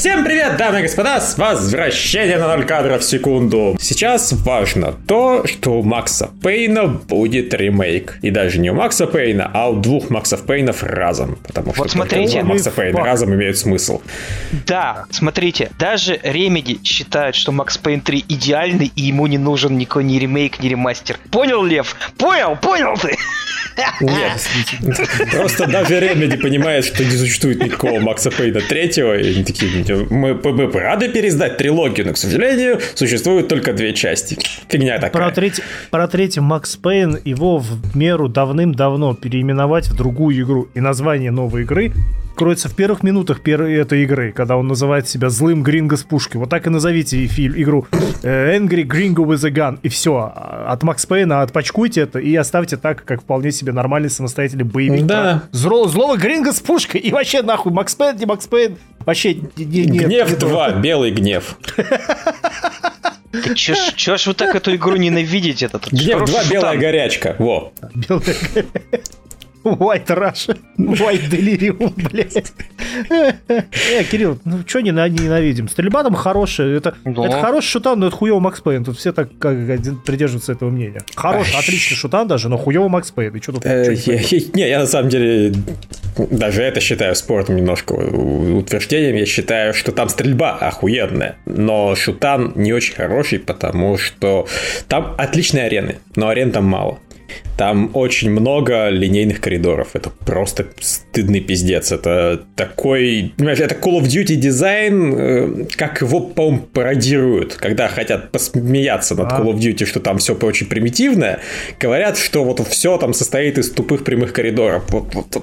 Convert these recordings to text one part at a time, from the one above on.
Всем привет, дамы и господа, с возвращением на 0 кадров в секунду. Сейчас важно то, что у Макса Пейна будет ремейк. И даже не у Макса Пейна, а у двух Максов Пейнов разом. Потому что Вот смотрите. у Макса Пейна разом имеют смысл. Да, смотрите, даже Remedy считают, что Макс Пейн 3 идеальный, и ему не нужен никакой ни ремейк, ни ремастер. Понял, Лев? Понял, понял ты? Нет, просто даже Remedy понимает, что не существует никакого Макса Пейна третьего, и они такие, мы, мы рады пересдать трилогию, но, к сожалению, существует только две части. Фигня такая. Про третий, про третий Макс Пейн его в меру давным-давно переименовать в другую игру. И название новой игры кроется в первых минутах первой этой игры, когда он называет себя злым Гринго с пушкой. Вот так и назовите фильм, игру э, Angry Gringo with a Gun. И все. От Макс Пейна отпачкуйте это и оставьте так, как вполне себе нормальный самостоятельный боевик. Да. Зло, злого Гринго с пушкой. И вообще нахуй Макс Пейн, не Макс Пейн. Вообще не, не, не- Гнев не то. 2, белый гнев. Ты чё ж, чё ж вы так эту игру ненавидите? Хороший 2, белая горячка. Во. Белая White Russia. White Delirium, блядь. Э, Кирилл, ну что не ненавидим? Стрельба там хорошая. Это, Да. это хороший шутан, но это хуёво Макс Пейн. Тут все так как один придерживаются этого мнения. Хороший, Ай. отличный шутан даже, но хуёво Макс Пейн. И что тут? Э, не я- на самом деле даже это считаю спортом немножко утверждением. Я считаю, что там стрельба охуенная, но шутан не очень хороший, потому что там отличные арены, но арен там мало. Там очень много линейных коридоров. Это просто стыдный пиздец. Это такой... Понимаешь, это Call of Duty дизайн, э, как его, по-моему, пародируют, когда хотят посмеяться над А. Call of Duty, что там все очень примитивное. Говорят, что вот все там состоит из тупых прямых коридоров.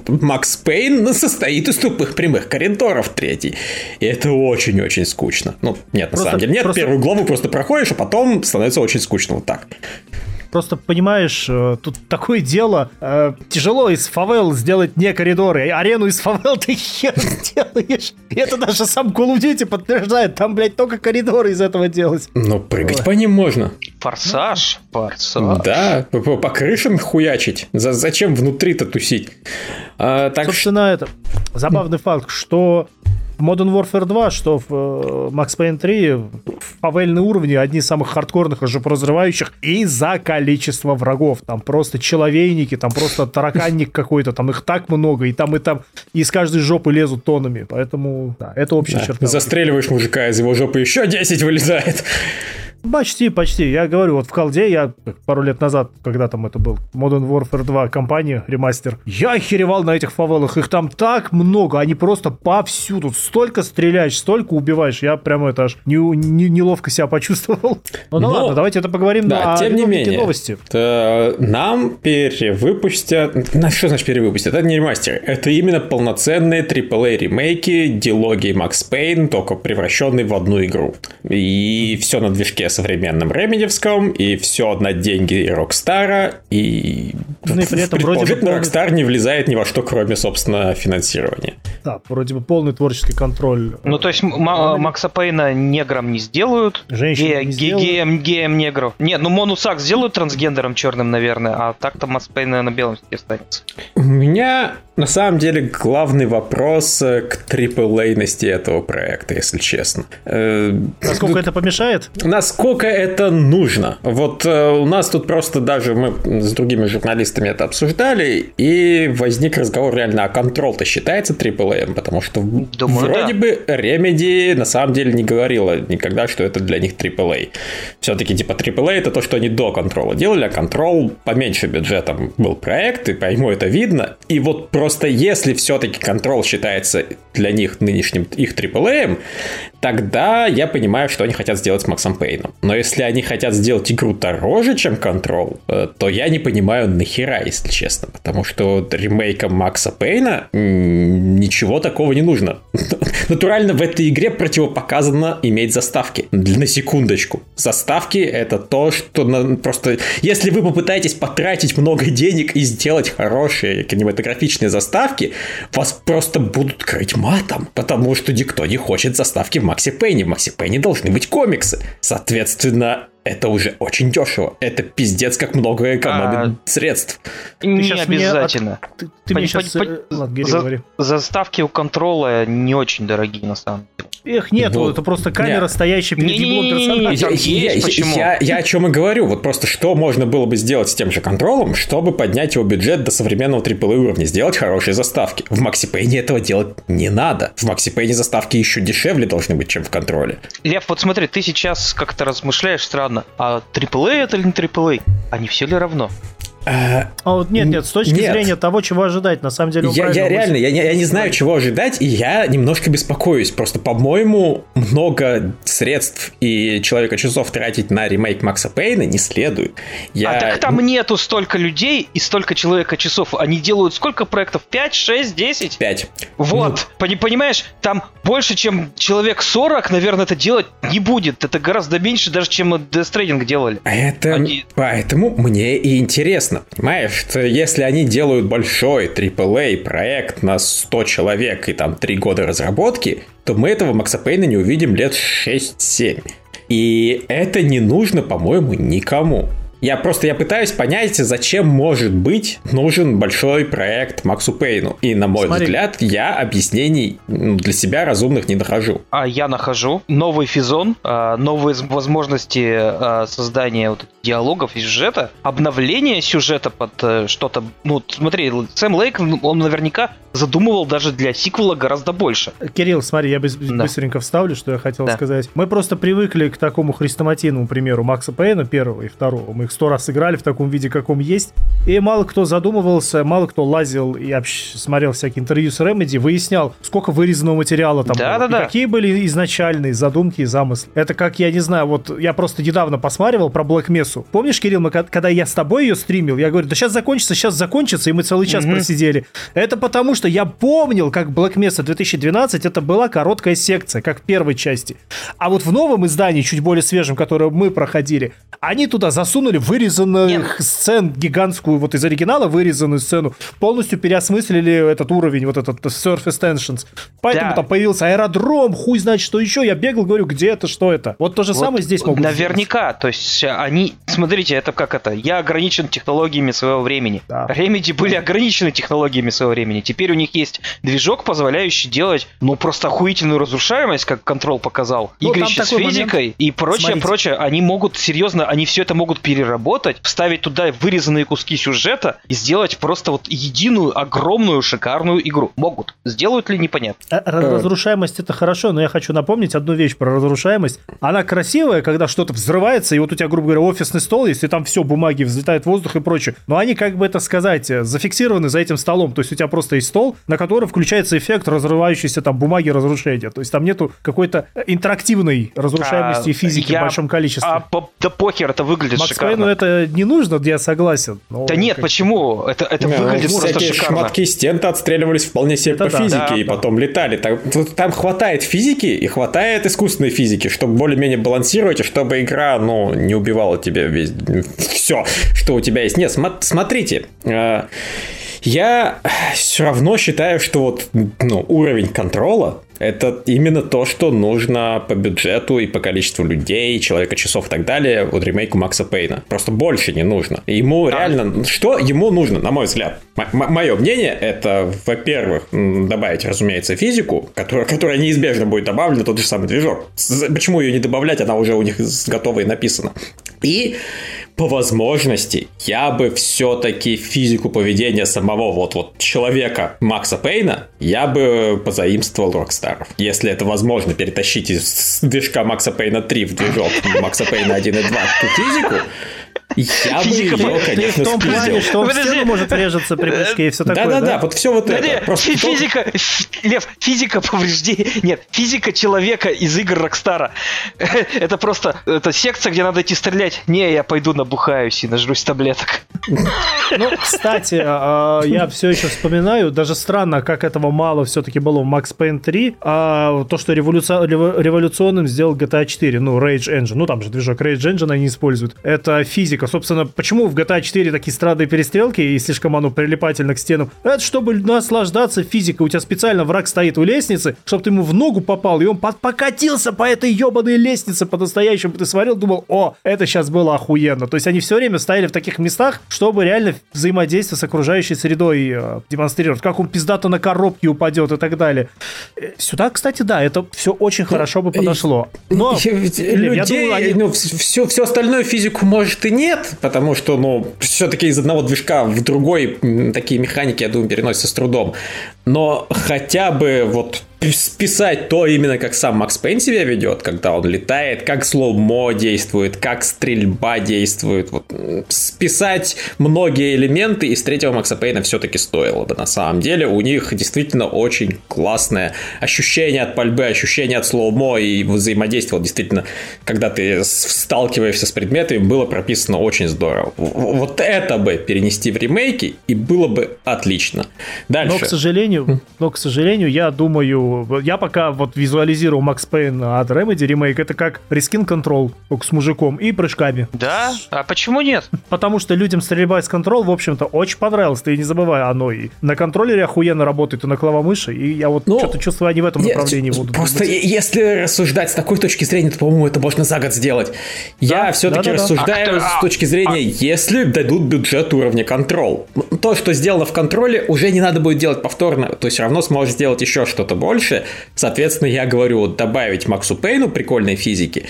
Макс Пейн состоит из тупых прямых коридоров третий. И это очень-очень скучно. Ну, нет, на Просто- самом деле. Нет, просто- первую главу просто проходишь, а потом становится очень скучно. Вот так. Просто понимаешь, э, тут такое дело. э, Тяжело из фавел сделать не коридоры. Арену из фавел ты хер сделаешь. Это даже сам Call of Duty подтверждает. Там, блядь, только коридоры из этого делать. Но прыгать по ним можно. Форсаж, форсаж. Да, по, крышам хуячить. За- зачем внутри-то тусить? А, так что... Собственно, это забавный факт, что Modern Warfare 2, что в э, Max Payne 3 фавельные уровни одни из самых хардкорных и жопоразрывающих из-за количества врагов. Там просто человейники, там просто тараканник какой-то, там их так много, и там и там из каждой жопы лезут тоннами. Поэтому, да, это общая Да, черта. Застреливаешь мужика, из его жопы еще 10 вылезает. Почти, почти. Я говорю, вот в колде я пару лет назад, когда там это был Modern Warfare 2 компания, ремастер, я охеревал на этих фавелах. Их там так много, они просто повсюду. Столько стреляешь, столько убиваешь. Я прямо это аж не, не- неловко себя почувствовал. Ну, Но- ладно, давайте это поговорим Да, на тем не менее. новости. нам перевыпустят... На что значит перевыпустят? Это не ремастер. Это именно полноценные AAA ремейки дилогии Макс Пейн, только превращенные в одну игру. И все на движке современном ремедевском, и все на деньги Рокстара, и... Ну и при этом вроде бы полный- Rockstar не влезает ни во что, кроме, собственно, финансирования. Да, вроде бы полный творческий контроль. Ну, то есть М- Ма- Макса Пейна негром не сделают. Женщин Ге- не сделают. Геем, геем негров. Нет, ну Мону Сакс сделают трансгендером черным, наверное, а так-то Макс Пейн, наверное, белым останется. У меня на самом деле главный вопрос э, к AAA-ности этого проекта, если честно. Э, Насколько это помешает? Насколько это нужно? Вот э, у нас тут просто даже мы с другими журналистами это обсуждали, и возник разговор реально, а контрол-то считается AAA, потому что Думаю, вроде да. бы Remedy на самом деле не говорила никогда, что это для них AAA. Все-таки типа AAA это то, что они до контрола делали, а контрол поменьше бюджетом был проект, и по ему это видно. И вот просто если все-таки контрол считается для них нынешним их AAA, тогда я понимаю, что они хотят сделать с Максом Пейном. Но если они хотят сделать игру дороже, чем Control, э, то я не понимаю нахера, если честно. Потому что ремейком Макса Пейна ничего такого не нужно. Натурально в этой игре противопоказано иметь заставки. На секундочку. Заставки это то, что просто... Если вы попытаетесь потратить много денег и сделать хорошие кинематографичные заставки, вас просто будут крыть матом. Потому что никто не хочет заставки в Максе Пейне. В Максе Пейне должны быть комиксы. Соответственно, это уже очень дешево. Это пиздец, как много экономит а... средств. Не обязательно. От... Ты, ты мне сейчас... Ладно, За... Заставки у контрола не очень дорогие, на самом деле. Эх, нет, вот. это просто камера, Нет. стоящая перед еблом персонажа. Я, я о чем и говорю. Вот просто что можно было бы сделать с тем же контролем, чтобы поднять его бюджет до современного AAA уровня, сделать хорошие заставки. В Maxi Payne этого делать не надо. В Maxi Payne заставки еще дешевле должны быть, чем в контроле. Лев, вот смотри, ты сейчас как-то размышляешь странно, а AAA это или не AAA? Они все ли равно? А, а вот нет, нет, с точки нет. зрения того, чего ожидать, на самом деле. Я, я реально, я, я не знаю, чего ожидать, и я немножко беспокоюсь. Просто, по-моему, много средств и человека часов тратить на ремейк Макса Пейна не следует. Я... А так там нету столько людей и столько человека часов. Они делают сколько проектов? 5, 6, 10? 5. Вот. Ну... Понимаешь, там больше, чем человек 40, наверное, это делать не будет. Это гораздо меньше даже, чем Death Stranding делали. А это... Они... Поэтому мне и интересно интересно, понимаешь, если они делают большой AAA проект на 100 человек и там 3 года разработки, то мы этого Макса Пейна не увидим лет 6-7. И это не нужно, по-моему, никому. Я просто я пытаюсь понять, зачем может быть нужен большой проект Максу Пейну. И на мой Смотри. взгляд, я объяснений для себя разумных не нахожу. А я нахожу. Новый физон, а, новые возможности а, создания вот диалогов и сюжета, обновление сюжета под э, что-то. Ну, смотри, Сэм Лейк, он наверняка задумывал даже для сиквела гораздо больше. Кирилл, смотри, я да. быстренько вставлю, что я хотел да. сказать. Мы просто привыкли к такому хрестоматийному примеру Макса Пейна, первого и второго. Мы их сто раз играли в таком виде, каком есть. И мало кто задумывался, мало кто лазил и общ... смотрел всякие интервью с Remedy, выяснял, сколько вырезанного материала там да, было. Да, да. какие были изначальные задумки и замыслы. Это как, я не знаю, вот я просто недавно посматривал про Black Mesa. Помнишь, Кирилл, мы, когда я с тобой ее стримил, я говорю, да сейчас закончится, сейчас закончится, и мы целый час mm-hmm. просидели. Это потому, что я помнил, как Black Mesa 2012 это была короткая секция, как в первой части. А вот в новом издании, чуть более свежем, которое мы проходили, они туда засунули вырезанных Нет. сцен, гигантскую, вот из оригинала вырезанную сцену, полностью переосмыслили этот уровень, вот этот Surface Tensions. Поэтому да. там появился аэродром, хуй знает, что еще. Я бегал, говорю, где это, что это. Вот то же вот самое здесь могут Наверняка, сделать. то есть они, смотрите, это как это, я ограничен технологиями своего времени. Да. Remedy были ограничены технологиями своего времени. Теперь у них есть движок, позволяющий делать, ну, просто охуительную разрушаемость, как контрол показал. Ну, Игры с физикой момент... и прочее, Смотрите. прочее. Они могут серьезно, они все это могут переработать, вставить туда вырезанные куски сюжета и сделать просто вот единую, огромную, шикарную игру. Могут. Сделают ли, непонятно. А, разрушаемость это хорошо, но я хочу напомнить одну вещь про разрушаемость. Она красивая, когда что-то взрывается, и вот у тебя, грубо говоря, офисный стол, если там все, бумаги взлетают в воздух и прочее. Но они, как бы это сказать, зафиксированы за этим столом. То есть у тебя просто есть стол, на котором включается эффект разрывающейся там бумаги разрушения. То есть там нету какой-то интерактивной разрушаемости а, физики я... в большом количестве. А по... да похер, это выглядит Макс шикарно. Пейну это не нужно, я согласен. да нет, как... почему? Это, это не, выглядит ну, просто шикарно. шматки стен-то отстреливались вполне себе это по да, физике, да, и да. потом летали. Там, там хватает физики и хватает искусственной физики, чтобы более-менее балансировать, и чтобы игра, ну, не убивала тебе весь... все, что у тебя есть. Нет, смотрите, э, я все равно считаю, что вот ну, уровень контрола это именно то, что нужно по бюджету и по количеству людей, человека часов и так далее вот ремейку Макса Пейна. Просто больше не нужно. Ему да. реально... Что ему нужно, на мой взгляд? М- мое мнение, это, во-первых, добавить, разумеется, физику, которая, которая неизбежно будет добавлена, тот же самый движок. Почему ее не добавлять, она уже у них готова и написана. И по возможности я бы все-таки физику поведения самого вот, вот человека Макса Пейна я бы позаимствовал Рокстаров. Если это возможно перетащить из движка Макса Пейна 3 в движок Макса Пейна 1 и 2 ту физику, я Физика бы ее, конечно, в том плане, что он в стену может врежаться при прыжке и все такое, Да-да-да, вот все вот это. Просто физика, Лев, физика повреждений, нет, физика человека из игр Рокстара. Это просто, это секция, где надо идти стрелять. Не, я пойду набухаюсь и нажрусь таблеток. Ну, кстати, а, а, я все еще вспоминаю, даже странно, как этого мало все-таки было в Max Payne 3, а то, что революционным сделал GTA 4, ну, Rage Engine, ну, там же движок Rage Engine они используют, это физика Собственно, почему в GTA 4 такие странные перестрелки и слишком оно прилипательно к стенам? Это чтобы наслаждаться физикой. У тебя специально враг стоит у лестницы, чтобы ты ему в ногу попал, и он покатился по этой ебаной лестнице по-настоящему. Ты смотрел, думал, о, это сейчас было охуенно. То есть они все время стояли в таких местах, чтобы реально взаимодействие с окружающей средой э, демонстрировать. Как он пиздато на коробке упадет и так далее. Э, сюда, кстати, да, это все очень ну, хорошо бы подошло. Но людей, я думаю, они... ну, все, все остальное физику может и нет, потому что, ну, все-таки из одного движка в другой такие механики, я думаю, переносятся с трудом. Но хотя бы вот списать то именно, как сам Макс Пейн себя ведет, когда он летает, как слоумо действует, как стрельба действует. Вот, списать многие элементы из третьего Макса Пейна все-таки стоило бы на самом деле. У них действительно очень классное ощущение от пальбы, ощущение от slow-mo и взаимодействие действительно, когда ты сталкиваешься с предметами, было прописано очень здорово. Вот это бы перенести в ремейки, и было бы отлично. Дальше. Но, к сожалению, но, к сожалению, я думаю, я пока вот визуализировал Макс Пейн от Remedy ремейк, это как reskin Control, только с мужиком и прыжками. Да? А почему нет? Потому что людям стрельба из контрол, в общем-то, очень понравилось. Ты не забывай, оно и на контроллере охуенно работает, и на клавомыши, и я вот ну, что-то чувствую, они в этом направлении будут. Просто двигаться. если рассуждать с такой точки зрения, то, по-моему, это можно за год сделать. Да? Я все-таки да, да, рассуждаю да. А, с точки зрения, а... если дадут бюджет уровня контрол. То, что сделано в контроле, уже не надо будет делать повторно, то есть все равно сможешь сделать еще что-то больше больше. Соответственно, я говорю, добавить Максу Пейну прикольной физики.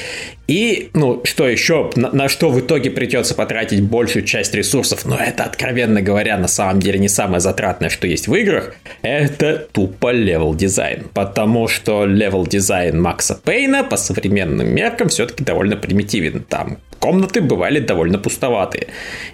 И, ну, что еще, на, на что в итоге придется потратить большую часть ресурсов, но это, откровенно говоря, на самом деле не самое затратное, что есть в играх, это тупо level design. Потому что level design Макса Пейна по современным меркам все-таки довольно примитивен. Там комнаты бывали довольно пустоватые.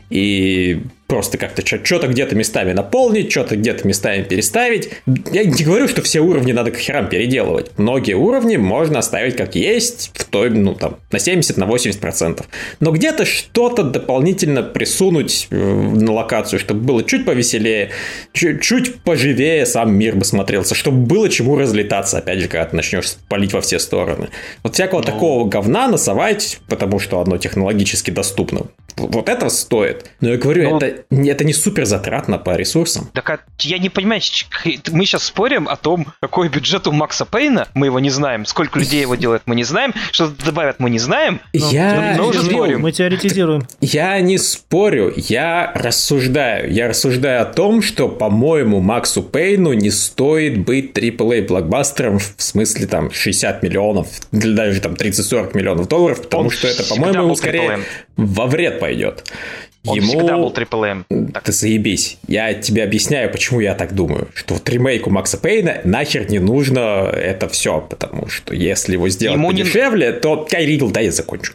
И просто как-то что-то где-то местами наполнить, что-то где-то местами переставить. Я не говорю, что все уровни надо к херам переделывать. Многие уровни можно оставить как есть, в той, ну, там, на 70, на 80 процентов. Но где-то что-то дополнительно присунуть э, на локацию, чтобы было чуть повеселее, чуть-чуть поживее сам мир бы смотрелся, чтобы было чему разлетаться, опять же, когда ты начнешь палить во все стороны. Вот всякого ну... такого говна насовать, потому что оно технологически доступно. Вот это стоит. Но я говорю, Но... это, это не супер затратно по ресурсам. Так а, я не понимаю, мы сейчас спорим о том, какой бюджет у Макса Пейна, мы его не знаем, сколько людей его делает, мы не знаем, что добавят, мы не знаем. Я но уже спорим. Мы теоретизируем. Я не спорю, я рассуждаю. Я рассуждаю о том, что, по-моему, Максу Пейну не стоит быть AAA блокбастером в смысле там 60 миллионов, или даже там 30-40 миллионов долларов, потому Он что это, по-моему, скорее во вред пойдет. Он Ему... всегда был AAA. Так. Ты заебись. Я тебе объясняю, почему я так думаю. Что вот ремейку Макса Пейна нахер не нужно это все, потому что если его сделать Ему подешевле, не... то... Кай Ригл, да, я закончу.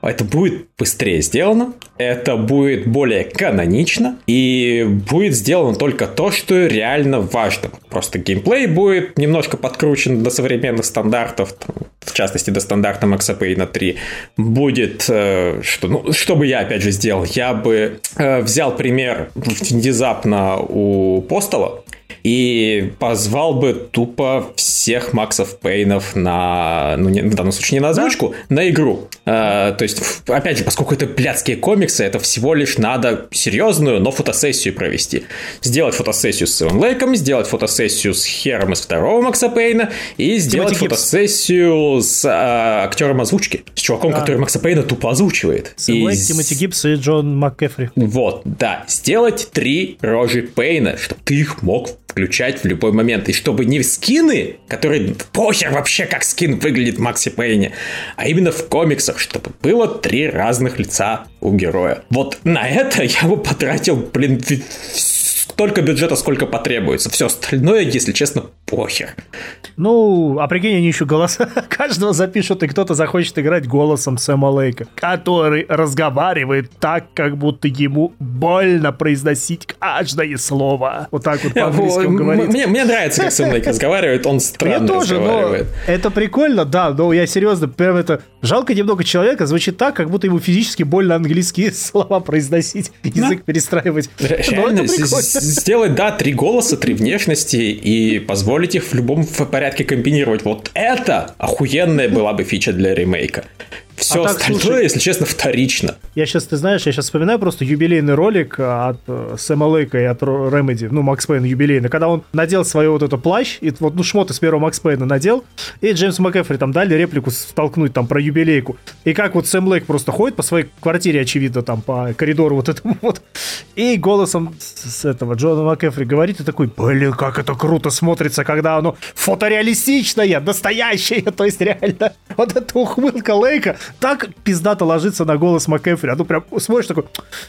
Это будет быстрее сделано, это будет более канонично, и будет сделано только то, что реально важно. Просто геймплей будет немножко подкручен до современных стандартов, в частности, до стандарта Макса Пейна 3. Будет, э, что, ну, что бы я, опять же, сделал? Я бы э, взял пример внезапно у Постола, и позвал бы тупо всех Максов Пейнов на, ну, не, в данном случае не на озвучку, да? на игру. А, то есть, опять же, поскольку это блядские комиксы, это всего лишь надо серьезную, но фотосессию провести. Сделать фотосессию с Севен Лейком, сделать фотосессию с Хером из второго Макса Пейна и сделать Тимати фотосессию с а, актером озвучки, с чуваком, да. который Макса Пейна тупо озвучивает. Сэм Лейк, Тимоти Гибс и Джон МакКефри. Вот, да. Сделать три рожи Пейна, чтобы ты их мог включать в любой момент. И чтобы не скины, которые похер вообще, как скин выглядит Макси Пейне, а именно в комиксах, чтобы было три разных лица у героя. Вот на это я бы потратил, блин, столько бюджета, сколько потребуется. Все остальное, если честно, похер. Ну, а прикинь, они еще голоса каждого запишут, и кто-то захочет играть голосом Сэма Лейка, который разговаривает так, как будто ему больно произносить каждое слово. Вот так вот по-английски он говорит. Мне, мне нравится, как Сэм Лейк разговаривает, он странно мне тоже, разговаривает. Но это прикольно, да, но я серьезно, прям это... Жалко немного человека, звучит так, как будто ему физически больно английские слова произносить, язык перестраивать. Реально, сделать, да, три голоса, три внешности и позволить их в любом порядке комбинировать. Вот это охуенная была бы фича для ремейка. Все а остальное, слушай, если честно, вторично. Я сейчас, ты знаешь, я сейчас вспоминаю просто юбилейный ролик от э, Сэма Лейка и от Remedy, ну, Макс Пейн юбилейный, когда он надел свой вот этот плащ, и вот, ну, шмоты с первого Макс Пейна надел, и Джеймс МакЭфри там дали реплику столкнуть там про юбилейку. И как вот Сэм Лейк просто ходит по своей квартире, очевидно, там по коридору вот этому вот, и голосом с этого Джона МакЭфри говорит и такой, блин, как это круто смотрится, когда оно фотореалистичное, настоящее, то есть реально вот эта ухмылка Лейка так пиздато ложится на голос МакЭфри, а ну прям смотришь такой,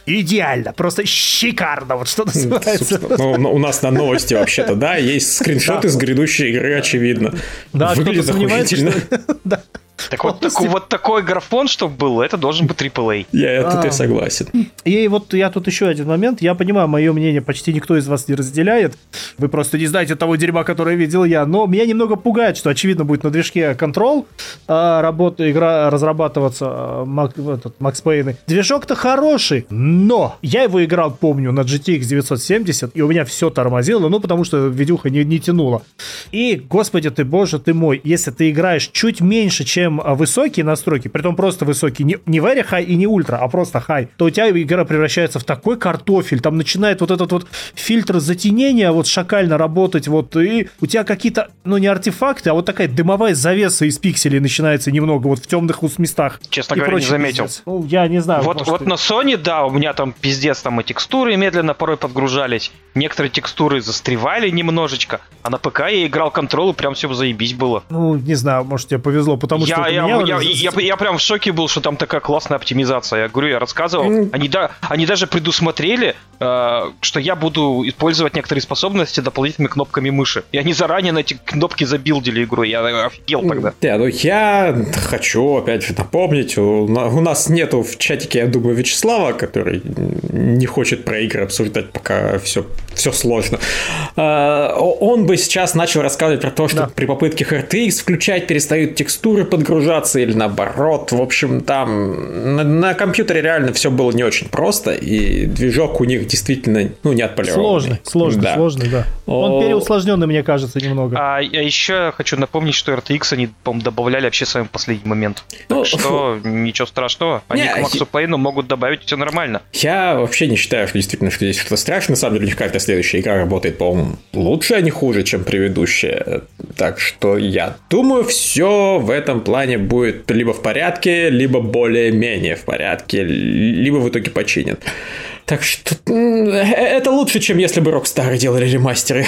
идеально, просто шикарно, вот что называется. Ну, ну, у нас на новости вообще-то, да, есть скриншоты с грядущей игры, очевидно. Да, Выглядит охуительно. Да. Так вот, такой, вот такой графон, чтобы был, это должен быть AAA. Я, тут я согласен. И вот я тут еще один момент. Я понимаю, мое мнение почти никто из вас не разделяет. Вы просто не знаете того дерьма, которое видел я. Но меня немного пугает, что, очевидно, будет на движке Control а, работа, игра разрабатываться, а, Мак, этот, Макс Пейны. Движок-то хороший, но я его играл, помню, на GTX 970, и у меня все тормозило, ну, потому что видюха не, не тянула. И, господи ты, боже ты мой, если ты играешь чуть меньше, чем а, высокие настройки, при том просто высокие, не, не very high и не ультра, а просто high, то у тебя игра превращается в такой картофель, там начинает вот этот вот фильтр затенения вот шакально работать, вот, и у тебя какие-то, ну, не артефакты, а вот такая дымовая завеса из пикселей начинается немного вот в темных местах. Честно говоря, не заметил. Ну, я не знаю. Вот, вот на Sony, да, у меня там пиздец, там и текстуры медленно порой подгружались, некоторые текстуры застревали немножечко, а на ПК я играл контрол, и прям все заебись было. Ну, не знаю, может тебе повезло, потому я, что я, я, я, я, я прям в шоке был, что там такая классная оптимизация. Я говорю, я рассказывал. Они, да, они даже предусмотрели, э, что я буду использовать некоторые способности дополнительными кнопками мыши. И они заранее на эти кнопки забилдили игру. Я офигел тогда. Да, ну я хочу, опять же, напомнить, у, у нас нету в чатике, я думаю, Вячеслава, который не хочет про игры обсуждать, пока все, все сложно. Э, он бы сейчас начал рассказывать про то, что да. при попытке HRTX включать перестают текстуры подгружать загружаться или наоборот. В общем, там на, на компьютере реально все было не очень просто, и движок у них действительно, ну, не отполированный. Сложный, сложный, да. сложный, да. Он переусложненный, мне кажется, немного. А, а еще хочу напомнить, что RTX они, по-моему, добавляли вообще в самый последний момент. Ну, так что ничего страшного. Они не, к Максу Пейну могут добавить все нормально. Я вообще не считаю, что действительно что здесь что-то страшное. На самом деле, у них каждая следующая игра работает, по-моему, лучше, а не хуже, чем предыдущая. Так что я думаю, все в этом плане будет либо в порядке, либо более-менее в порядке, либо в итоге починят. Так что э, это лучше, чем если бы Rockstar делали ремастеры.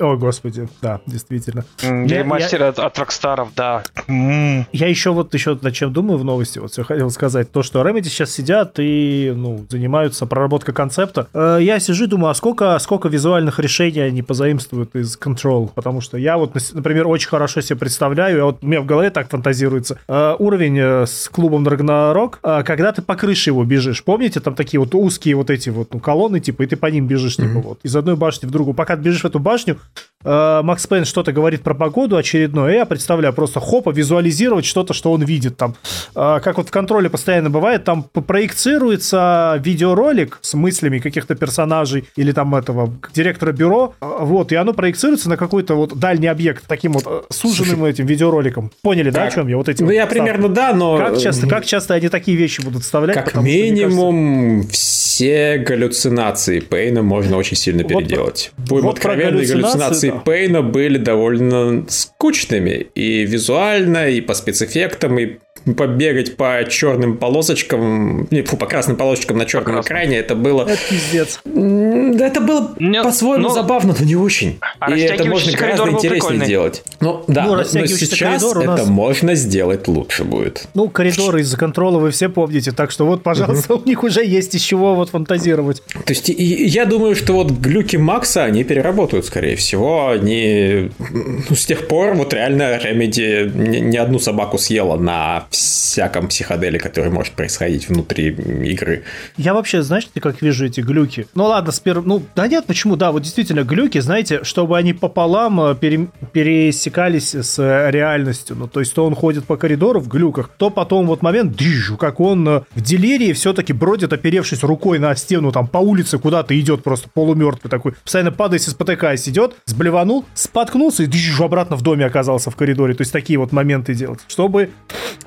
О, господи, да, действительно. Ремастеры от, от Rockstar, да. Я еще вот еще над чем думаю в новости, вот все хотел сказать, то, что Remedy сейчас сидят и ну, занимаются проработкой концепта. Э, я сижу и думаю, а сколько, сколько визуальных решений они позаимствуют из Control? Потому что я вот, например, очень хорошо себе представляю, я вот у меня в голове так фантазируется, э, уровень с клубом Ragnarok, когда ты по крыше его бежишь, помните? Помните, там такие вот узкие вот эти вот ну, колонны, типа, и ты по ним бежишь, типа, mm-hmm. вот, из одной башни в другую. Пока ты бежишь в эту башню, Макс Пейн что-то говорит про погоду очередное, я представляю просто хопа, визуализировать что-то, что он видит там. Э, как вот в контроле постоянно бывает, там проецируется видеоролик с мыслями каких-то персонажей или там этого директора бюро, э, вот, и оно проецируется на какой-то вот дальний объект таким вот э, суженным Слушай, этим видеороликом. Поняли, так. да, о чем я? Вот эти ну, вот я ставки. примерно да, но... Как часто, как часто они такие вещи будут вставлять? Как минимум все галлюцинации Пейна можно очень сильно переделать. Вот, Будем вот откровенные, галлюцинации, галлюцинации. Пейна были довольно скучными и визуально, и по спецэффектам, и побегать по черным полосочкам, не, фу, по красным полосочкам на черном экране, это было... Это пиздец. Да, это было Нет, по-своему ну, забавно, но не очень. А и это можно гораздо интереснее прикольный. делать. Ну, да, ну, но, но сейчас это нас... можно сделать лучше будет. Ну, коридоры из-за контрола вы все помните, так что вот, пожалуйста, у них уже есть из чего вот фантазировать. То есть, я думаю, что вот глюки Макса, они переработают, скорее всего, они... Ну, с тех пор вот реально Remedy ни одну собаку съела на всяком психоделе, который может происходить внутри игры. Я вообще, знаете, как вижу эти глюки? Ну ладно, сперва, ну да нет, почему, да, вот действительно глюки, знаете, чтобы они пополам э, пере... пересекались с реальностью, ну то есть то он ходит по коридору в глюках, то потом вот момент, дыжу, как он э, в делирии все-таки бродит, оперевшись рукой на стену, там по улице куда-то идет просто полумертвый такой, постоянно падает, спотыкаясь, идет, сблеванул, споткнулся и дыжу, обратно в доме оказался в коридоре, то есть такие вот моменты делать, чтобы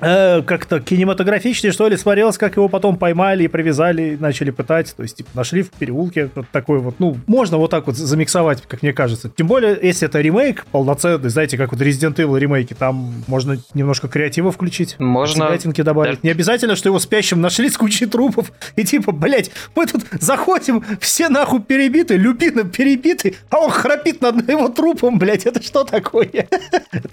э, как-то кинематографичнее, что ли, смотрелось, как его потом поймали и привязали, и начали пытать. То есть, типа, нашли в переулке вот такой вот, ну, можно вот так вот замиксовать, как мне кажется. Тем более, если это ремейк полноценный, знаете, как вот Resident Evil ремейки, там можно немножко креатива включить. Можно. Цыгатинки добавить. Да. Не обязательно, что его спящим нашли с кучей трупов. И типа, блять, мы тут заходим, все нахуй перебиты, Люпина перебиты, а он храпит над его трупом, блять, это что такое?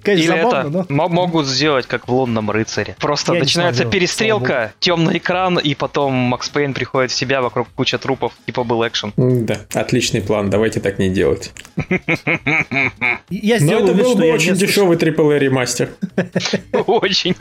Или это могут сделать, как в лунном рыцаре. Просто начинается перестрелка, темный экран, и потом Макс Пейн приходит в себя, вокруг куча трупов, типа был экшен. Да, отличный план, давайте так не делать. Я Но это был бы очень дешевый AAA ремастер. Очень.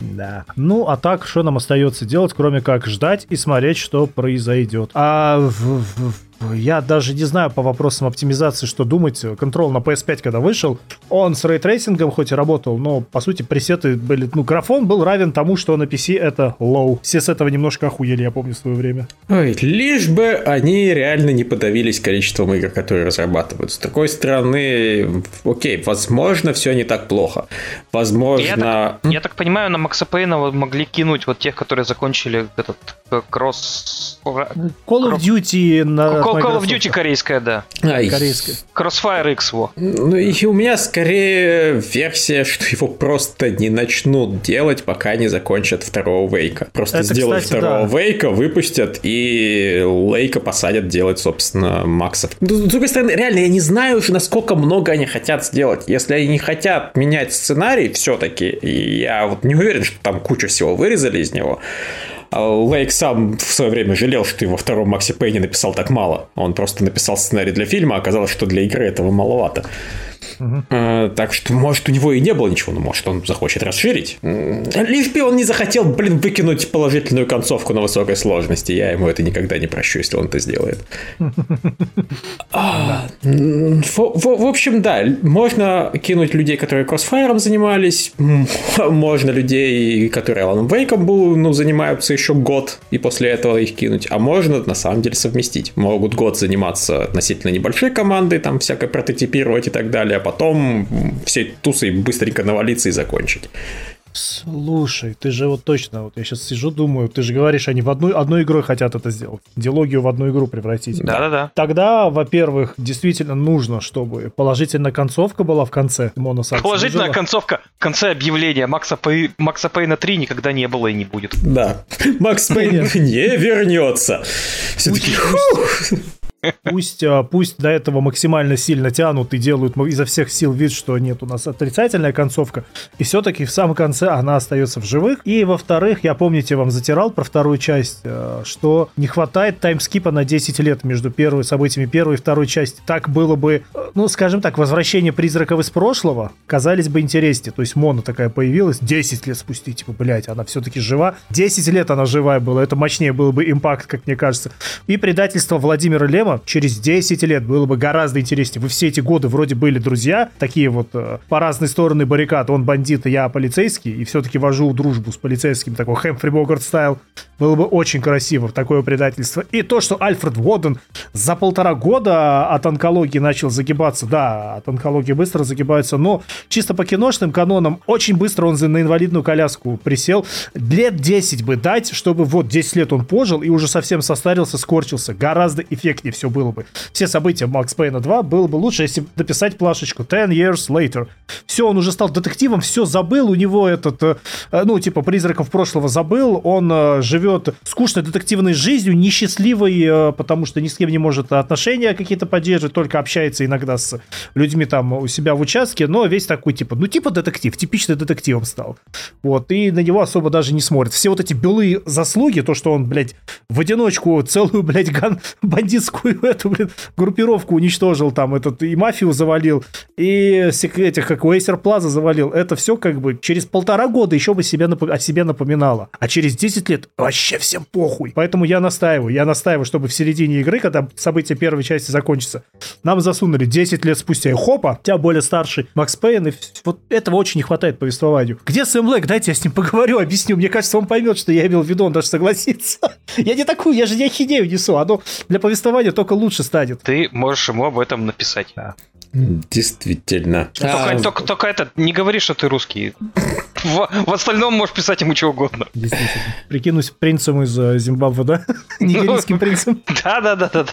Да. Ну, а так, что нам остается делать, кроме как ждать и смотреть, что произойдет. А в, в, я даже не знаю по вопросам оптимизации, что думать. Control на PS5, когда вышел, он с рейтрейсингом хоть и работал, но, по сути, пресеты были... Ну, графон был равен тому, что на PC это low. Все с этого немножко охуели, я помню, в свое время. Ой, лишь бы они реально не подавились количеством игр, которые разрабатывают. С другой стороны, окей, возможно, все не так плохо. Возможно... Я так, я так понимаю, на Макса Пейна могли кинуть вот тех, которые закончили этот э, кросс... Call of Duty на Call, of Duty корейская, да. Ай. Корейская. Crossfire X, во. Ну и у меня скорее версия, что его просто не начнут делать, пока не закончат второго Вейка. Просто Это, сделают кстати, второго да. Вейка, выпустят, и Лейка посадят делать, собственно, Максов. С другой стороны, реально, я не знаю уже, насколько много они хотят сделать. Если они не хотят менять сценарий все-таки, я вот не уверен, что там кучу всего вырезали из него, а Лейк сам в свое время жалел, что его втором Макси Пейне написал так мало. Он просто написал сценарий для фильма, а оказалось, что для игры этого маловато. Угу. Так что, может, у него и не было ничего, но может, он захочет расширить. Лишь бы он не захотел, блин, выкинуть положительную концовку на высокой сложности. Я ему это никогда не прощу, если он это сделает. А, в общем, да, можно кинуть людей, которые кроссфайром занимались, можно людей, которые Алан Вейком ну, занимаются еще год, и после этого их кинуть, а можно, на самом деле, совместить. Могут год заниматься относительно небольшой командой, там всякое прототипировать и так далее, а потом всей тусой быстренько навалиться и закончить. Слушай, ты же вот точно, вот я сейчас сижу, думаю, ты же говоришь, они в одну, одной игрой хотят это сделать. Диалогию в одну игру превратить. Да-да-да. Тогда, во-первых, действительно нужно, чтобы положительная концовка была в конце Моносакса. Положительная концовка в конце объявления Макса, Пей... Макса Пейна 3 никогда не было и не будет. Да. Макс Пейн не вернется. Все-таки... Пусть, а, пусть до этого максимально сильно тянут и делают изо всех сил вид, что нет у нас отрицательная концовка, и все-таки в самом конце она остается в живых. И во-вторых, я помните, вам затирал про вторую часть, э, что не хватает таймскипа на 10 лет между первыми событиями первой и второй части. Так было бы, э, ну, скажем так, возвращение призраков из прошлого казались бы интереснее. То есть Мона такая появилась 10 лет спустя, типа, блядь, она все-таки жива. 10 лет она живая была, это мощнее было бы импакт, как мне кажется. И предательство Владимира Лема через 10 лет было бы гораздо интереснее. Вы все эти годы вроде были друзья, такие вот э, по разные стороны баррикад. Он бандит, я полицейский, и все-таки вожу дружбу с полицейским, такой Хэмфри Богарт стайл. Было бы очень красиво, такое предательство. И то, что Альфред Уоден за полтора года от онкологии начал загибаться, да, от онкологии быстро загибается, но чисто по киношным канонам очень быстро он на инвалидную коляску присел. Лет 10 бы дать, чтобы вот 10 лет он пожил и уже совсем состарился, скорчился. Гораздо эффектнее все было бы. Все события Макс Пейна 2 было бы лучше, если дописать плашечку 10 years later. Все, он уже стал детективом, все забыл, у него этот, э, ну, типа, призраков прошлого забыл, он э, живет скучной детективной жизнью, несчастливой, э, потому что ни с кем не может отношения какие-то поддерживать, только общается иногда с людьми там у себя в участке, но весь такой, типа, ну, типа детектив, типичный детективом стал. Вот, и на него особо даже не смотрят. Все вот эти белые заслуги, то, что он, блядь, в одиночку целую, блядь, ган- бандитскую эту, блин, группировку уничтожил, там, этот, и мафию завалил, и этих, как Уэйсер Плаза завалил. Это все как бы через полтора года еще бы себе нап- о себе напоминало. А через 10 лет вообще всем похуй. Поэтому я настаиваю, я настаиваю, чтобы в середине игры, когда события первой части закончатся, нам засунули 10 лет спустя. И хопа, тебя более старший Макс Пейн, и вот этого очень не хватает повествованию. Где Сэм Блэк? Дайте я с ним поговорю, объясню. Мне кажется, он поймет, что я имел в виду, он даже согласится. Я не такую, я же не ахидею несу. Оно для повествования только лучше станет. Ты можешь ему об этом написать. Да. Действительно. Только, а... только, только это, не говори, что ты русский. В, в остальном можешь писать ему что угодно. Действительно. Прикинусь принцем из э, Зимбабве, да? Нигерийским принцем. Да-да-да-да.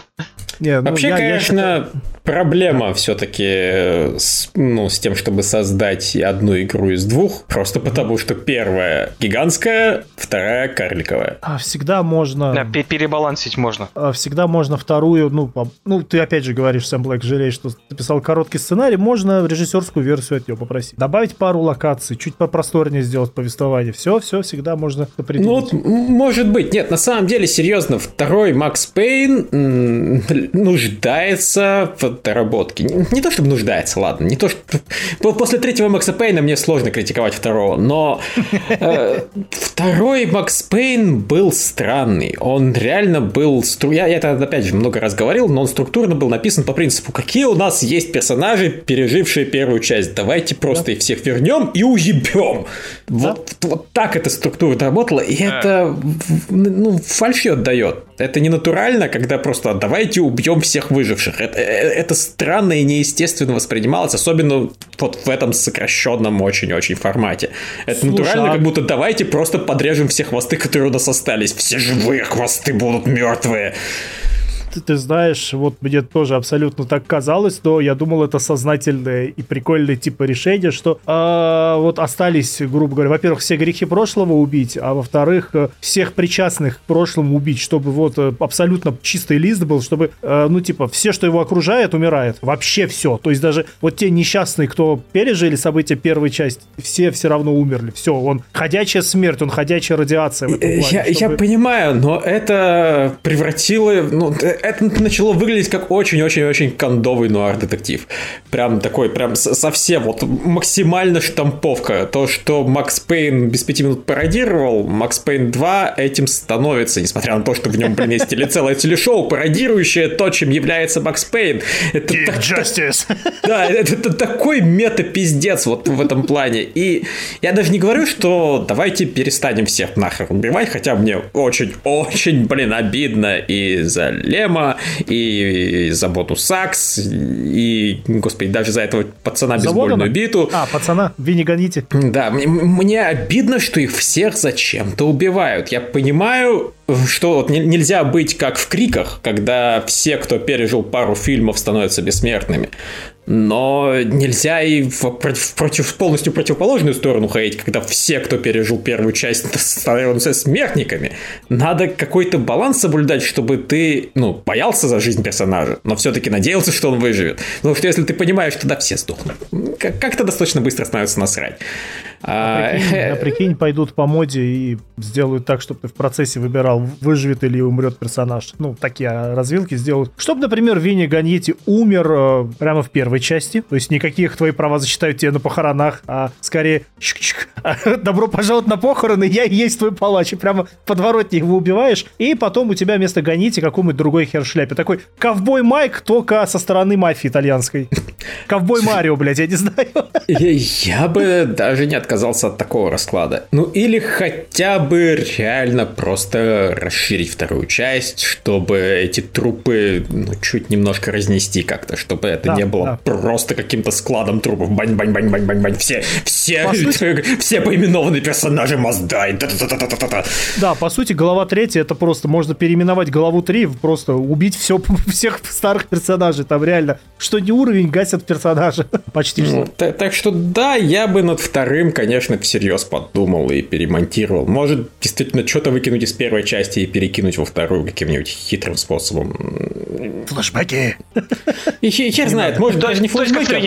Не, ну, Вообще, я, конечно, я... проблема все-таки э, с, ну, с тем, чтобы создать одну игру из двух, просто потому что первая гигантская, вторая карликовая. А всегда можно... Да, перебалансить можно. А всегда можно вторую, ну, по... ну, ты опять же говоришь, Сэм Блэк, жалеешь, что ты писал короткий сценарий, можно режиссерскую версию от нее попросить. Добавить пару локаций, чуть попросторнее сделать повествование. Все, все, всегда можно определить. Ну, может быть. Нет, на самом деле, серьезно, второй Макс Пейн нуждается в доработке. Не то, чтобы нуждается, ладно. Не то, что... После третьего Макса Пейна мне сложно критиковать второго, но э, второй Макс Пейн был странный. Он реально был... Стру... Я, я это, опять же, много раз говорил, но он структурно был написан по принципу, какие у нас есть персонажи, пережившие первую часть. Давайте просто да. их всех вернем и уебем. Да. Вот, вот так эта структура работала, и а. это ну, фальшью отдает. Это не натурально, когда просто давайте убьем всех выживших. Это, э, это странно и неестественно воспринималось, особенно вот в этом сокращенном очень-очень формате. Это Слушай, натурально, а... как будто давайте просто подрежем все хвосты, которые у нас остались. Все живые хвосты будут мертвые ты, знаешь, вот мне тоже абсолютно так казалось, но я думал, это сознательное и прикольное типа решение, что э, вот остались, грубо говоря, во-первых, все грехи прошлого убить, а во-вторых, э, всех причастных к прошлому убить, чтобы вот э, абсолютно чистый лист был, чтобы, э, ну, типа, все, что его окружает, умирает. Вообще все. То есть даже вот те несчастные, кто пережили события первой части, все все равно умерли. Все, он ходячая смерть, он ходячая радиация. В этом плане, я, чтобы... я понимаю, но это превратило, ну, это начало выглядеть как очень-очень-очень кондовый нуар-детектив. Прям такой, прям совсем вот максимально штамповка. То, что Макс Пейн без пяти минут пародировал, Макс Пейн 2 этим становится, несмотря на то, что в нем, есть целое телешоу, пародирующее то, чем является Макс Пейн. Это так, Justice. Да, это, это такой мета-пиздец вот в этом плане. И я даже не говорю, что давайте перестанем всех нахер убивать, хотя мне очень-очень, блин, обидно и за Лем Артема, и за Боту Сакс, и, господи, даже за этого пацана бейсбольную биту. А, пацана, Винни гоните. Да, мне, мне обидно, что их всех зачем-то убивают. Я понимаю, что вот нельзя быть как в криках, когда все, кто пережил пару фильмов, становятся бессмертными. Но нельзя и в, в против, полностью противоположную сторону ходить, когда все, кто пережил первую часть, становятся смертниками. Надо какой-то баланс соблюдать, чтобы ты, ну, боялся за жизнь персонажа, но все-таки надеялся, что он выживет. Потому что если ты понимаешь, что да, все сдохнут, как-то достаточно быстро становится насрать. А, а, прикинь, а прикинь, пойдут по моде и сделают так, чтобы ты в процессе выбирал, выживет или умрет персонаж. Ну, такие развилки сделают. Чтобы, например, Винни Ганьети умер э, прямо в первой части. То есть никаких твои права зачитают тебе на похоронах, а скорее добро пожаловать на похороны, я и есть твой палач. И прямо в подворотне его убиваешь, и потом у тебя вместо Ганьети какой-нибудь другой хер шляпе. Такой ковбой Майк, только со стороны мафии итальянской. Ковбой Марио, блядь, я не знаю. Я бы даже не отказался отказался от такого расклада. Ну или хотя бы реально просто расширить вторую часть, чтобы эти трупы ну, чуть немножко разнести как-то, чтобы это да, не было да. просто каким-то складом трупов. Бань-бань-бань-бань-бань-бань. Все, все, по сути... все поименованные персонажи die. Да, по сути, глава третья это просто можно переименовать главу 3, просто убить все, всех старых персонажей. Там реально, что не уровень, гасят персонажа. Почти ну. Так, так что да, я бы над вторым, конечно, всерьез подумал и перемонтировал. Может, действительно, что-то выкинуть из первой части и перекинуть во вторую каким-нибудь хитрым способом. Флэшбэки. И хер знает, может даже не флэшбэки, а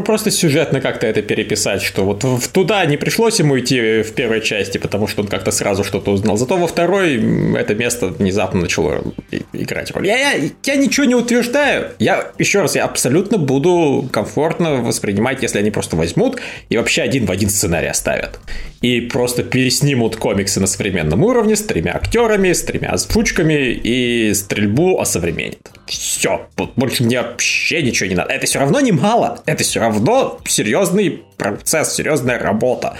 просто сюжетно как-то это переписать, что вот туда не пришлось ему идти в первой части, потому что он как-то сразу что-то узнал. Зато во второй это место внезапно начало играть роль. Я, я, я ничего не утверждаю. Я, еще раз, я абсолютно буду комфортно воспринимать, если они просто возьмут и вообще один в один один сценарий оставят. И просто переснимут комиксы на современном уровне с тремя актерами, с тремя озвучками и стрельбу осовременят. Все, больше мне вообще ничего не надо. Это все равно не мало. Это все равно серьезный процесс, серьезная работа.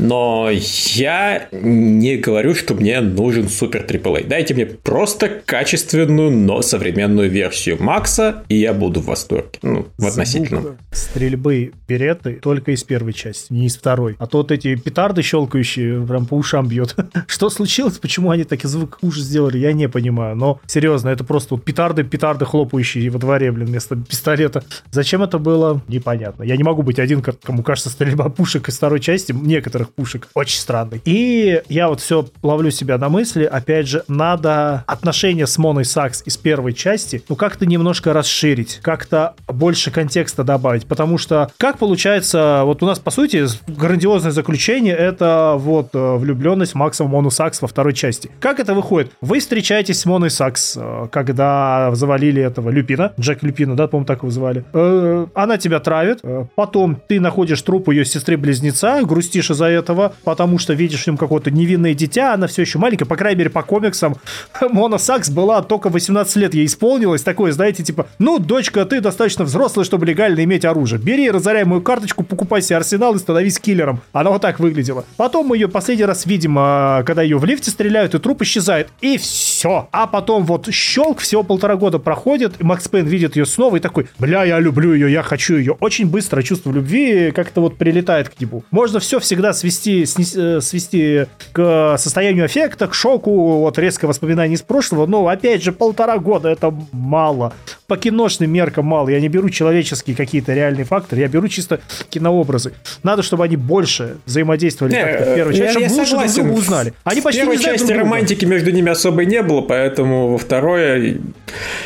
Но я не говорю, что мне нужен супер AAA. Дайте мне просто качественную, но современную версию Макса, и я буду в восторге. Ну, в относительном. Стрельбы береты только из первой части, не из второй. А то вот эти петарды щелкающие прям по ушам бьет. Что случилось? Почему они такие звук хуже сделали? Я не понимаю. Но серьезно, это просто вот петарды, петарды хлопающие во дворе, блин, вместо пистолета. Зачем это было? Непонятно. Я не могу быть один, кому кажется, стрельба пушек из второй части, некоторых пушек, очень странный. И я вот все ловлю себя на мысли, опять же, надо отношения с Моной Сакс из первой части, ну, как-то немножко расширить, как-то больше контекста добавить, потому что, как получается, вот у нас, по сути, грандиозное заключение — это вот э, влюбленность Макса в Мону Сакс во второй части. Как это выходит? Вы встречаетесь с Моной Сакс, э, когда завалили этого Люпина, Джек Люпина, да, по-моему, так его звали. Э, она тебя травит, потом ты находишь труп ее сестры-близнеца, грустишь из-за этого, потому что видишь в нем какое-то невинное дитя, она все еще маленькая, по крайней мере, по комиксам. Мона Сакс была только 18 лет, ей исполнилось, такое, знаете, типа, ну, дочка, ты достаточно взрослая, чтобы легально иметь оружие. Бери, разоряй мою карточку, покупай себе арсенал и становись киллером. Она вот так выглядела. Потом мы ее последний раз видим, а, когда ее в лифте стреляют, и труп исчезает. И все. А потом вот щелк, всего полтора года проходит, и Макс Пейн видит ее снова и такой, бля, я люблю ее, я хочу ее. Очень быстро чувство любви как-то вот прилетает к нему. Можно все всегда свести, снести, свести к состоянию эффекта, к шоку, вот резкое воспоминание из прошлого, но опять же полтора года это мало. По киношным меркам мало. Я не беру человеческие какие-то реальные факторы, я беру чисто кинообразы. Надо, чтобы они больше взаимодействовали не, как в первой части, чтобы я лучше согласен. друг узнали. Они почти в первой не части друг романтики между ними особо не было, поэтому во второй...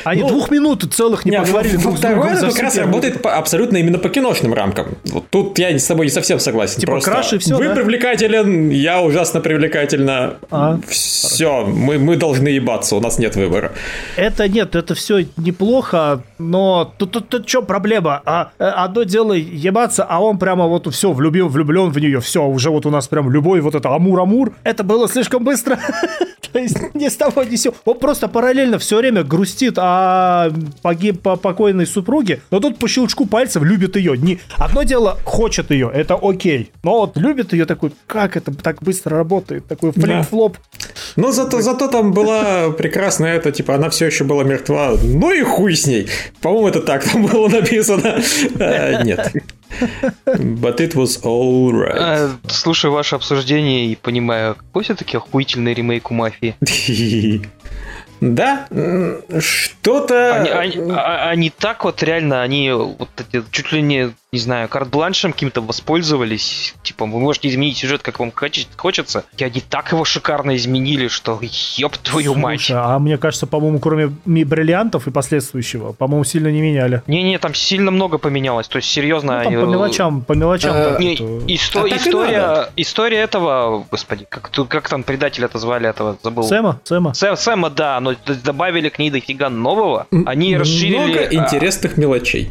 Они ну, двух минут целых не, не поговорили друг с другом. это как раз работает по, абсолютно именно по киношным рамкам. Вот тут я с тобой не совсем согласен. Типа Просто краш и все, Вы да? привлекателен, я ужасно привлекательна. А, все, мы, мы должны ебаться, у нас нет выбора. Это нет, это все неплохо, но тут, тут, тут что проблема? А, э, одно дело ебаться, а он прямо вот все влюбил, влюблен в нее, все, уже вот у нас прям любой вот это амур-амур. Это было слишком быстро. То есть ни с того, ни с сего. Он просто параллельно все время грустит о погиб по покойной супруге, но тут по щелчку пальцев любит ее. Не... Одно дело, хочет ее, это окей. Но вот любит ее такой, как это так быстро работает, такой flip-flop. Ну, зато, зато там была прекрасная это, типа, она все еще была мертва. Ну и хуй с ней. По-моему, это так там было написано. А, нет. But it was alright. А, слушаю ваше обсуждение и понимаю, какой все-таки охуительный ремейк у мафии. Да, что-то... Они, они, а, они так вот реально, они вот эти, чуть ли не не знаю, карт-бланшем каким-то воспользовались. Типа, вы можете изменить сюжет, как вам хочется. И они так его шикарно изменили, что ёб твою Слушай, мать. а мне кажется, по-моему, кроме бриллиантов и последующего, по-моему, сильно не меняли. Не-не, там сильно много поменялось. То есть, серьезно... Ну, там они... по мелочам, по мелочам. А, не, исто- а история, история этого... Господи, как, как там предатель это звали этого? Забыл. Сэма? Сэма. Сэм, Сэма, да, но добавили к ней дофига нового. Они расширили... Много интересных мелочей.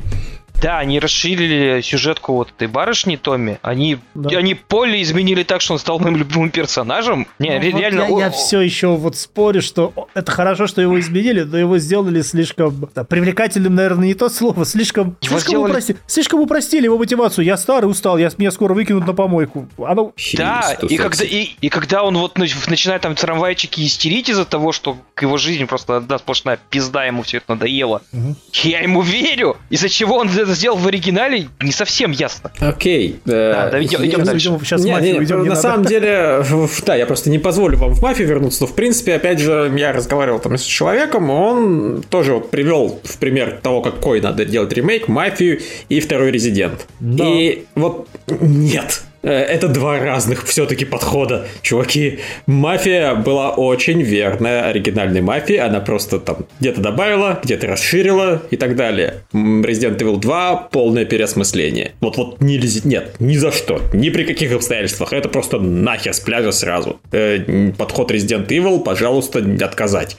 Да, они расширили сюжетку вот этой барышни Томми. Они, да. они Поле изменили так, что он стал моим любимым персонажем. Не, ну, реально. Вот я, я все еще вот спорю, что это хорошо, что его изменили, но его сделали слишком да, привлекательным, наверное, не то слово, слишком слишком, сделали... упростили, слишком упростили его мотивацию. Я старый, устал, я меня скоро выкинут на помойку. Оно... Да, и когда, и, и когда он вот начинает там трамвайчики истерить из-за того, что к его жизни просто одна сплошная пизда ему все это надоело. Угу. Я ему верю. Из-за чего он это сделал в оригинале, не совсем ясно. Окей. Да, да идем, идем дальше. сейчас не, не, уйдем, не на самом деле, да, я просто не позволю вам в мафию вернуться, но в принципе, опять же, я разговаривал там с человеком, он тоже вот привел в пример того, какой надо делать ремейк, мафию и второй резидент. Да. И вот нет, Э, это два разных все-таки подхода. Чуваки, мафия была очень верная оригинальной мафии. Она просто там где-то добавила, где-то расширила и так далее. Resident Evil 2 полное переосмысление. Вот вот нельзя, нет, ни за что, ни при каких обстоятельствах. Это просто нахер с пляжа сразу. Э, подход Resident Evil, пожалуйста, не отказать.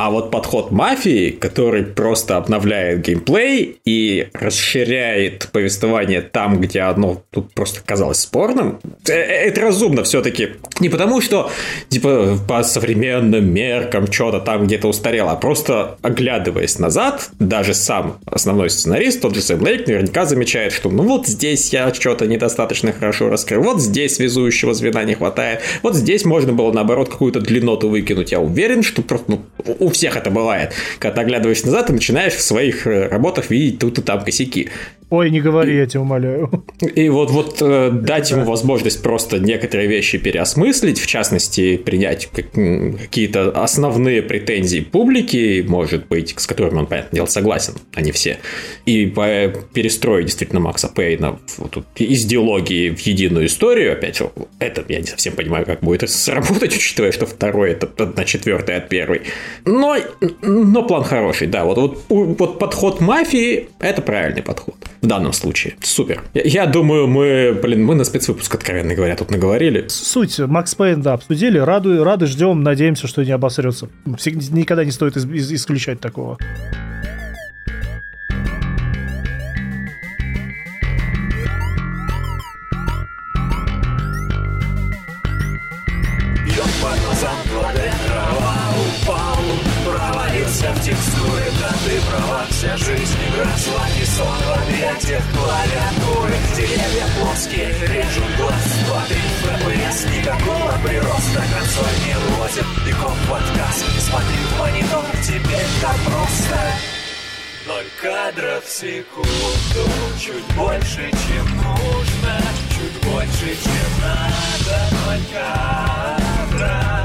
А вот подход мафии, который просто обновляет геймплей и расширяет повествование там, где оно тут просто казалось спорным, э, э, это разумно все-таки. Не потому, что типа по современным меркам что-то там где-то устарело, а просто оглядываясь назад, даже сам основной сценарист, тот же Сэм Лейк, наверняка замечает, что ну вот здесь я что-то недостаточно хорошо раскрыл, вот здесь связующего звена не хватает, вот здесь можно было наоборот какую-то длинноту выкинуть. Я уверен, что просто ну, всех это бывает. Когда ты оглядываешься назад, и начинаешь в своих э, работах видеть тут и там косяки. Ой, не говори, я тебя умоляю. И вот, вот э, дать ему возможность просто некоторые вещи переосмыслить, в частности, принять какие-то основные претензии публики, может быть, с которыми он, понятное дело, согласен, а не все, и перестроить действительно Макса Пейна вот, тут, из диалогии в единую историю, опять, это я не совсем понимаю, как будет сработать, учитывая, что второй это одна четвертая от первой. Но, но план хороший, да, вот, вот, вот подход мафии – это правильный подход в данном случае. Супер. Я, я думаю, мы, блин, мы на спецвыпуск, откровенно говоря, тут наговорили. Суть, Макс Пейн, да, обсудили, рады, рады ждем, надеемся, что не обосрется. Никогда не стоит из, из, исключать такого. в текстуре, да ты права Вся жизнь сон в объятиях клавиатуры. Деревья плоские, режут глаз. 2-3 FPS, никакого прироста. Консоль не лозит, бегом подкаст Смотри в монитор, теперь так просто. Ноль кадров в секунду. Чуть больше, чем нужно. Чуть больше, чем надо. Ноль кадров